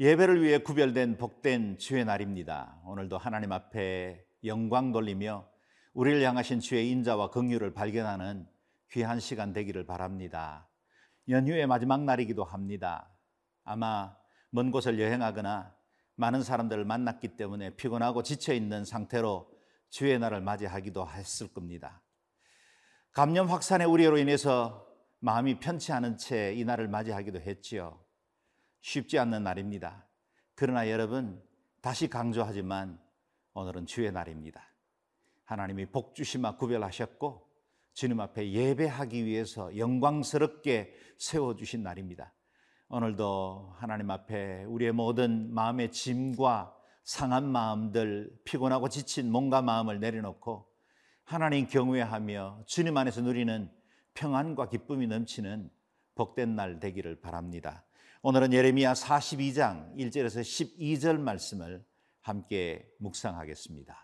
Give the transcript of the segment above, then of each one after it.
예배를 위해 구별된 복된 주의 날입니다. 오늘도 하나님 앞에 영광 돌리며 우리를 향하신 주의 인자와 긍휼을 발견하는 귀한 시간 되기를 바랍니다. 연휴의 마지막 날이기도 합니다. 아마 먼 곳을 여행하거나 많은 사람들을 만났기 때문에 피곤하고 지쳐 있는 상태로 주의 날을 맞이하기도 했을 겁니다. 감염 확산의 우려로 인해서 마음이 편치 않은 채 이 날을 맞이하기도 했지요. 쉽지 않는 날입니다. 그러나 여러분, 다시 강조하지만 오늘은 주의 날입니다. 하나님이 복 주시마 구별하셨고 주님 앞에 예배하기 위해서 영광스럽게 세워 주신 날입니다. 오늘도 하나님 앞에 우리의 모든 마음의 짐과 상한 마음들, 피곤하고 지친 몸과 마음을 내려놓고 하나님 경외하며 주님 안에서 누리는 평안과 기쁨이 넘치는 복된 날 되기를 바랍니다. 오늘은 예레미야 42장 1절에서 12절 말씀을 함께 묵상하겠습니다.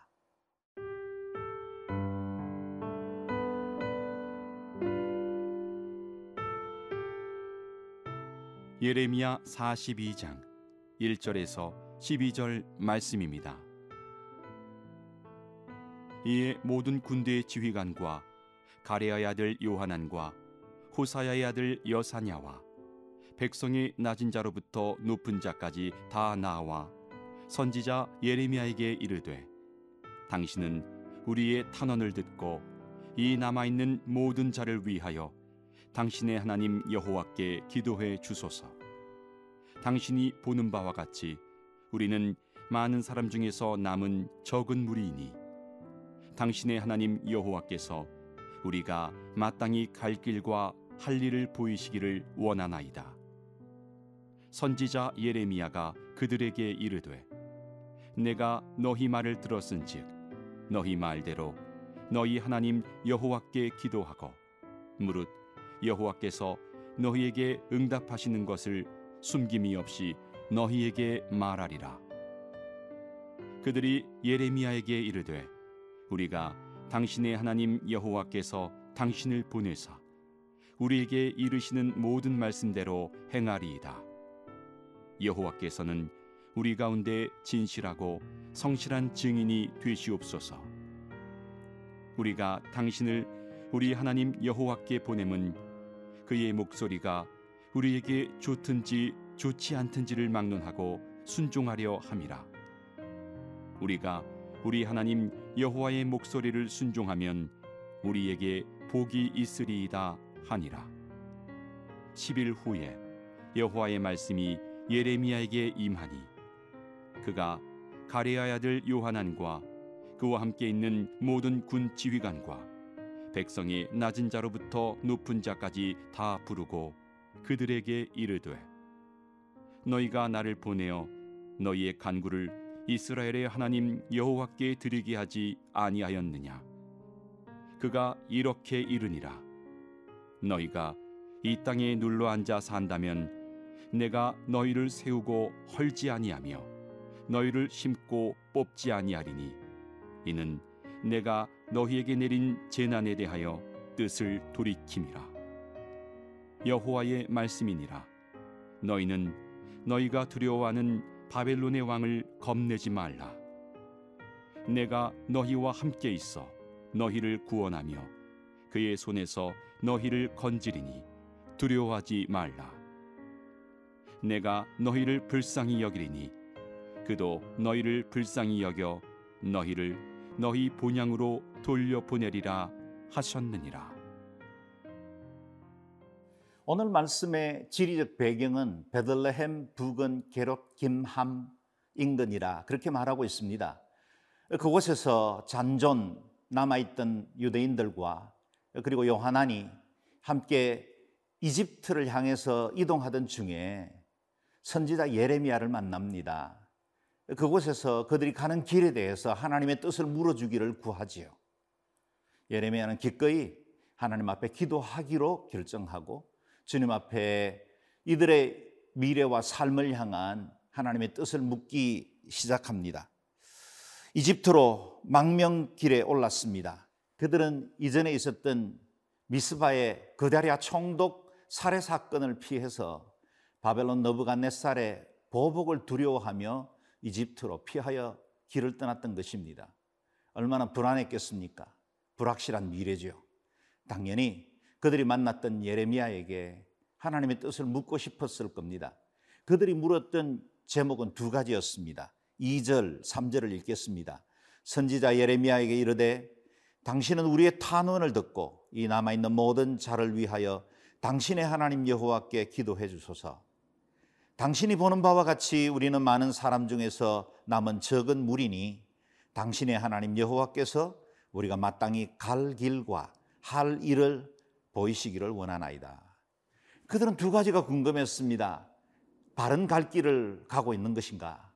예레미야 42장 1절에서 12절 말씀입니다. 이에 모든 군대의 지휘관과 가레아의 아들 요하난과 호사야의 아들 여사냐와 백성의 낮은 자로부터 높은 자까지 다 나와 선지자 예레미야에게 이르되 당신은 우리의 탄원을 듣고 이 남아 있는 모든 자를 위하여 당신의 하나님 여호와께 기도해 주소서. 당신이 보는 바와 같이 우리는 많은 사람 중에서 남은 적은 무리이니 당신의 하나님 여호와께서 우리가 마땅히 갈 길과 할 일을 보이시기를 원하나이다. 선지자 예레미야가 그들에게 이르되 내가 너희 말을 들었은즉 너희 말대로 너희 하나님 여호와께 기도하고 무릇 여호와께서 너희에게 응답하시는 것을 숨김이 없이 너희에게 말하리라. 그들이 예레미야에게 이르되 우리가 당신의 하나님 여호와께서 당신을 보내사 우리에게 이르시는 모든 말씀대로 행하리이다. 여호와께서는 우리 가운데 진실하고 성실한 증인이 되시옵소서. 우리가 당신을 우리 하나님 여호와께 보냄은 그의 목소리가 우리에게 좋든지 좋지 않든지를 막론하고 순종하려 함이라. 우리가 우리 하나님 여호와의 목소리를 순종하면 우리에게 복이 있으리이다 하니라. 10일 후에 여호와의 말씀이 예레미야에게 임하니 그가 가레아의 아들 요하난과 그와 함께 있는 모든 군 지휘관과 백성의 낮은 자로부터 높은 자까지 다 부르고 그들에게 이르되 너희가 나를 보내어 너희의 간구를 이스라엘의 하나님 여호와께 드리게 하지 아니하였느냐? 그가 이렇게 이르니라. 너희가 이 땅에 눌러 앉아 산다면 내가 너희를 세우고 헐지 아니하며 너희를 심고 뽑지 아니하리니 이는 내가 너희에게 내린 재난에 대하여 뜻을 돌이킴이라. 여호와의 말씀이니라. 너희는 너희가 두려워하는 바벨론의 왕을 겁내지 말라. 내가 너희와 함께 있어 너희를 구원하며 그의 손에서 너희를 건지리니 두려워하지 말라 내가 너희를 불쌍히 여기리니 그도 너희를 불쌍히 여겨 너희를 너희 본향으로 돌려 보내리라 하셨느니라. 오늘 말씀의 지리적 배경은 베들레헴 부근 게롯 김함 인근이라 그렇게 말하고 있습니다. 그곳에서 잔존 남아있던 유대인들과 그리고 요하난이 함께 이집트를 향해서 이동하던 중에 선지자 예레미야를 만납니다. 그곳에서 그들이 가는 길에 대해서 하나님의 뜻을 물어주기를 구하지요. 예레미야는 기꺼이 하나님 앞에 기도하기로 결정하고 주님 앞에 이들의 미래와 삶을 향한 하나님의 뜻을 묻기 시작합니다. 이집트로 망명길에 올랐습니다. 그들은 이전에 있었던 미스바의 그다리아 총독 살해 사건을 피해서 바벨론 너부갓네살의 보복을 두려워하며 이집트로 피하여 길을 떠났던 것입니다. 얼마나 불안했겠습니까? 불확실한 미래죠. 당연히 그들이 만났던 예레미야에게 하나님의 뜻을 묻고 싶었을 겁니다. 그들이 물었던 제목은 두 가지였습니다. 2절, 3절을 읽겠습니다. 선지자 예레미야에게 이르되 당신은 우리의 탄원을 듣고 이 남아 있는 모든 자를 위하여 당신의 하나님 여호와께 기도해 주소서. 당신이 보는 바와 같이 우리는 많은 사람 중에서 남은 적은 무리니 당신의 하나님 여호와께서 우리가 마땅히 갈 길과 할 일을 보이시기를 원하나이다. 그들은 두 가지가 궁금했습니다. 바른 갈 길을 가고 있는 것인가?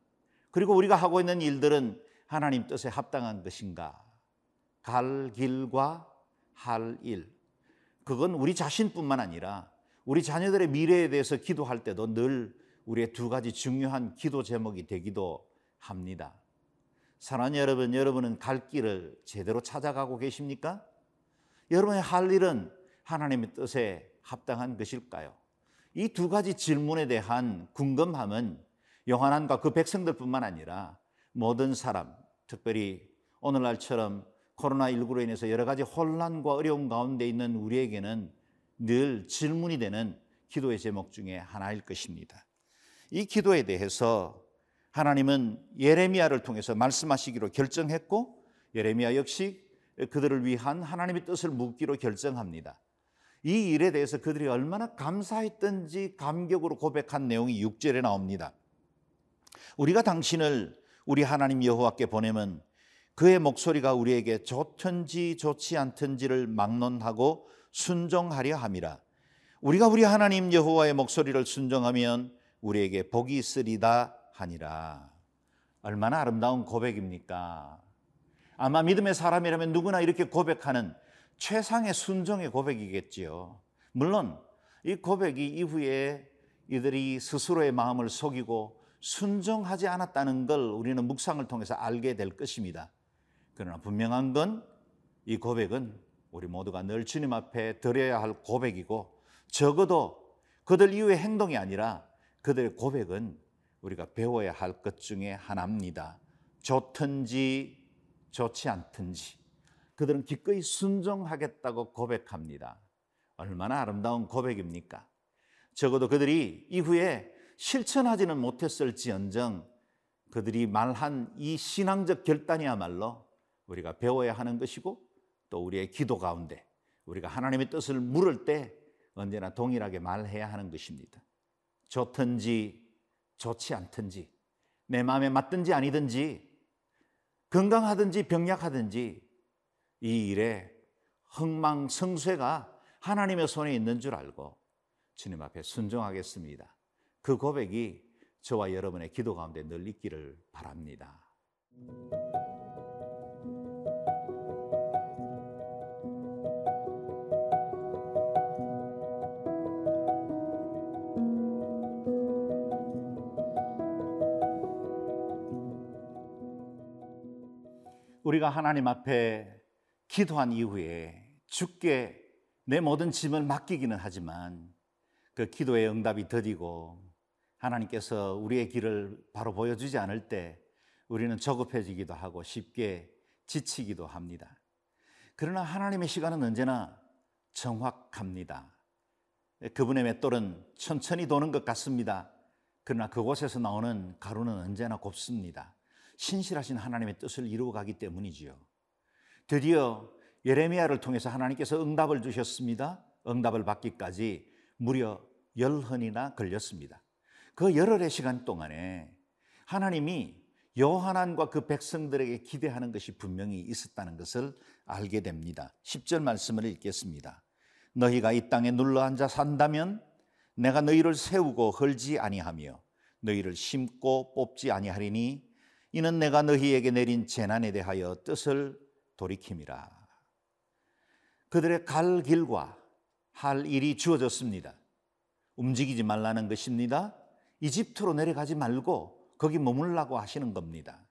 그리고 우리가 하고 있는 일들은 하나님 뜻에 합당한 것인가? 갈 길과 할 일. 그건 우리 자신뿐만 아니라 우리 자녀들의 미래에 대해서 기도할 때도 늘 우리의 두 가지 중요한 기도 제목이 되기도 합니다. 사랑하는 여러분, 여러분은 갈 길을 제대로 찾아가고 계십니까? 여러분의 할 일은 하나님의 뜻에 합당한 것일까요? 이 두 가지 질문에 대한 궁금함은 요한안과 그 백성들뿐만 아니라 모든 사람, 특별히 오늘날처럼 코로나19로 인해서 여러 가지 혼란과 어려움 가운데 있는 우리에게는 늘 질문이 되는 기도의 제목 중에 하나일 것입니다. 이 기도에 대해서 하나님은 예레미야를 통해서 말씀하시기로 결정했고 예레미야 역시 그들을 위한 하나님의 뜻을 묻기로 결정합니다. 이 일에 대해서 그들이 얼마나 감사했던지 감격으로 고백한 내용이 6절에 나옵니다. 우리가 당신을 우리 하나님 여호와께 보내면 그의 목소리가 우리에게 좋든지 좋지 않든지를 막론하고 순종하려 함이라. 우리가 우리 하나님 여호와의 목소리를 순종하면 우리에게 복이 있으리다 하니라. 얼마나 아름다운 고백입니까? 아마 믿음의 사람이라면 누구나 이렇게 고백하는 최상의 순종의 고백이겠지요. 물론 이 고백이 이후에 이들이 스스로의 마음을 속이고 순종하지 않았다는 걸 우리는 묵상을 통해서 알게 될 것입니다. 그러나 분명한 건 이 고백은 우리 모두가 늘 주님 앞에 드려야 할 고백이고 적어도 그들 이후의 행동이 아니라 그들의 고백은 우리가 배워야 할 것 중에 하나입니다. 좋든지 좋지 않든지 그들은 기꺼이 순종하겠다고 고백합니다. 얼마나 아름다운 고백입니까? 적어도 그들이 이후에 실천하지는 못했을지언정 그들이 말한 이 신앙적 결단이야말로 우리가 배워야 하는 것이고 또 우리의 기도 가운데 우리가 하나님의 뜻을 물을 때 언제나 동일하게 말해야 하는 것입니다. 좋든지 좋지 않든지 내 마음에 맞든지 아니든지 건강하든지 병약하든지 이 일에 흥망성쇠가 하나님의 손에 있는 줄 알고 주님 앞에 순종하겠습니다. 그 고백이 저와 여러분의 기도 가운데 늘 있기를 바랍니다. 우리가 하나님 앞에 기도한 이후에 주께 내 모든 짐을 맡기기는 하지만 그 기도의 응답이 더디고 하나님께서 우리의 길을 바로 보여주지 않을 때 우리는 조급해지기도 하고 쉽게 지치기도 합니다. 그러나 하나님의 시간은 언제나 정확합니다. 그분의 맷돌은 천천히 도는 것 같습니다. 그러나 그곳에서 나오는 가루는 언제나 곱습니다. 신실하신 하나님의 뜻을 이루어 가기 때문이지요. 드디어 예레미야를 통해서 하나님께서 응답을 주셨습니다. 응답을 받기까지 무려 열흔이나 걸렸습니다. 그 열흘의 시간 동안에 하나님이 요한안과 그 백성들에게 기대하는 것이 분명히 있었다는 것을 알게 됩니다. 10절 말씀을 읽겠습니다. 너희가 이 땅에 눌러 앉아 산다면 내가 너희를 세우고 헐지 아니하며 너희를 심고 뽑지 아니하리니 이는 내가 너희에게 내린 재난에 대하여 뜻을 돌이킴이라. 그들의 갈 길과 할 일이 주어졌습니다. 움직이지 말라는 것입니다. 이집트로 내려가지 말고 거기 머물라고 하시는 겁니다.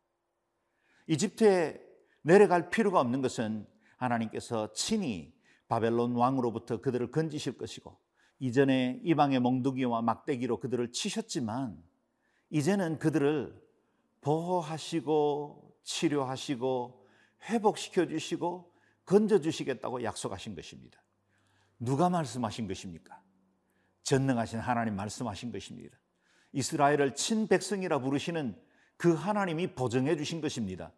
이집트에 내려갈 필요가 없는 것은 하나님께서 친히 바벨론 왕으로부터 그들을 건지실 것이고 이전에 이방의 몽둥이와 막대기로 그들을 치셨지만 이제는 그들을 보호하시고 치료하시고 회복시켜 주시고 건져 주시겠다고 약속하신 것입니다. 누가 말씀하신 것입니까? 전능하신 하나님 말씀하신 것입니다. 이스라엘을 친백성이라 부르시는 그 하나님이 보증해 주신 것입니다.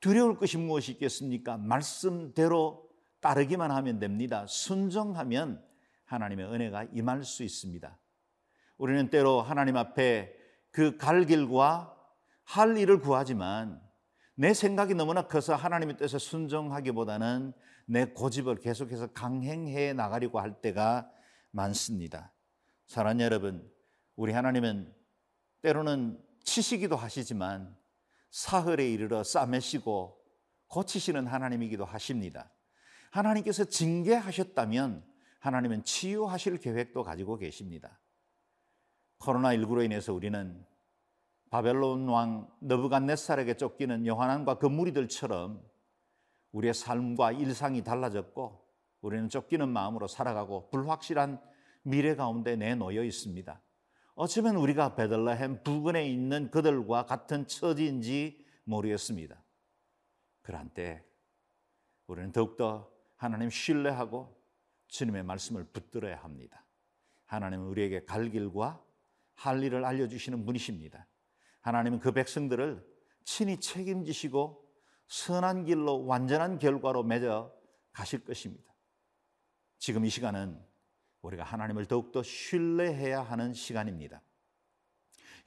두려울 것이 무엇이 있겠습니까? 말씀대로 따르기만 하면 됩니다. 순종하면 하나님의 은혜가 임할 수 있습니다. 우리는 때로 하나님 앞에 그 갈 길과 할 일을 구하지만 내 생각이 너무나 커서 하나님의 뜻에 순종하기보다는 내 고집을 계속해서 강행해 나가려고 할 때가 많습니다. 사랑하는 여러분, 우리 하나님은 때로는 치시기도 하시지만 사흘에 이르러 싸매시고 고치시는 하나님이기도 하십니다. 하나님께서 징계하셨다면 하나님은 치유하실 계획도 가지고 계십니다. 코로나19로 인해서 우리는 바벨론 왕 너부갓네살에게 쫓기는 요한안과 그 무리들처럼 우리의 삶과 일상이 달라졌고 우리는 쫓기는 마음으로 살아가고 불확실한 미래 가운데 내놓여 있습니다. 어쩌면 우리가 베들레헴 부근에 있는 그들과 같은 처지인지 모르겠습니다. 그러한 때 우리는 더욱더 하나님 신뢰하고 주님의 말씀을 붙들어야 합니다. 하나님은 우리에게 갈 길과 할 일을 알려주시는 분이십니다. 하나님은 그 백성들을 친히 책임지시고 선한 길로 완전한 결과로 맺어 가실 것입니다. 지금 이 시간은 우리가 하나님을 더욱더 신뢰해야 하는 시간입니다.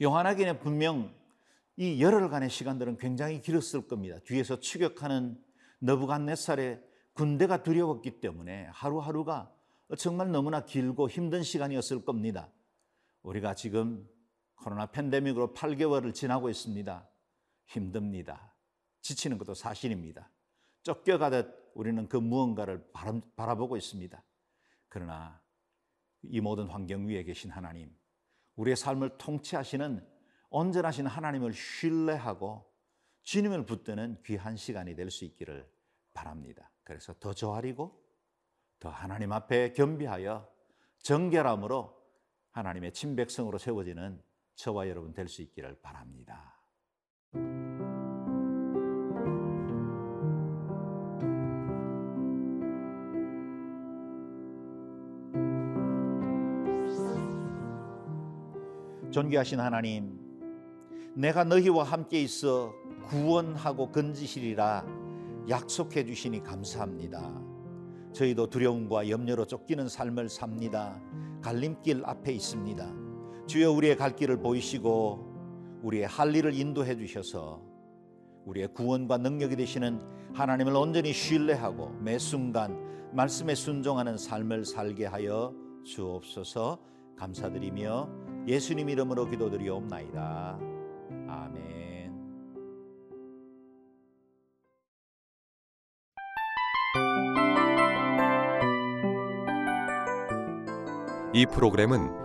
요한에게는 분명 이 열흘간의 시간들은 굉장히 길었을 겁니다. 뒤에서 추격하는 너부갓네살의 군대가 두려웠기 때문에 하루하루가 정말 너무나 길고 힘든 시간이었을 겁니다. 우리가 지금 코로나 팬데믹으로 8개월을 지나고 있습니다. 힘듭니다. 지치는 것도 사실입니다. 쫓겨가듯 우리는 그 무언가를 바라보고 있습니다. 그러나 이 모든 환경 위에 계신 하나님, 우리의 삶을 통치하시는 온전하신 하나님을 신뢰하고 주님을 붙드는 귀한 시간이 될 수 있기를 바랍니다. 그래서 더 조아리고 더 하나님 앞에 겸비하여 정결함으로 하나님의 친백성으로 세워지는 저와 여러분 될 수 있기를 바랍니다. 존귀하신 하나님, 내가 너희와 함께 있어 구원하고 건지시리라 약속해 주시니 감사합니다. 저희도 두려움과 염려로 쫓기는 삶을 삽니다. 갈림길 앞에 있습니다. 주여 우리의 갈 길을 보이시고 우리의 할 일을 인도해 주셔서 우리의 구원과 능력이 되시는 하나님을 온전히 신뢰하고 매 순간 말씀에 순종하는 삶을 살게 하여 주옵소서 감사드리며 예수님 이름으로 기도드리옵나이다. 아멘. 이 프로그램은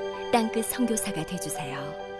땅끝 성교사가 되주세요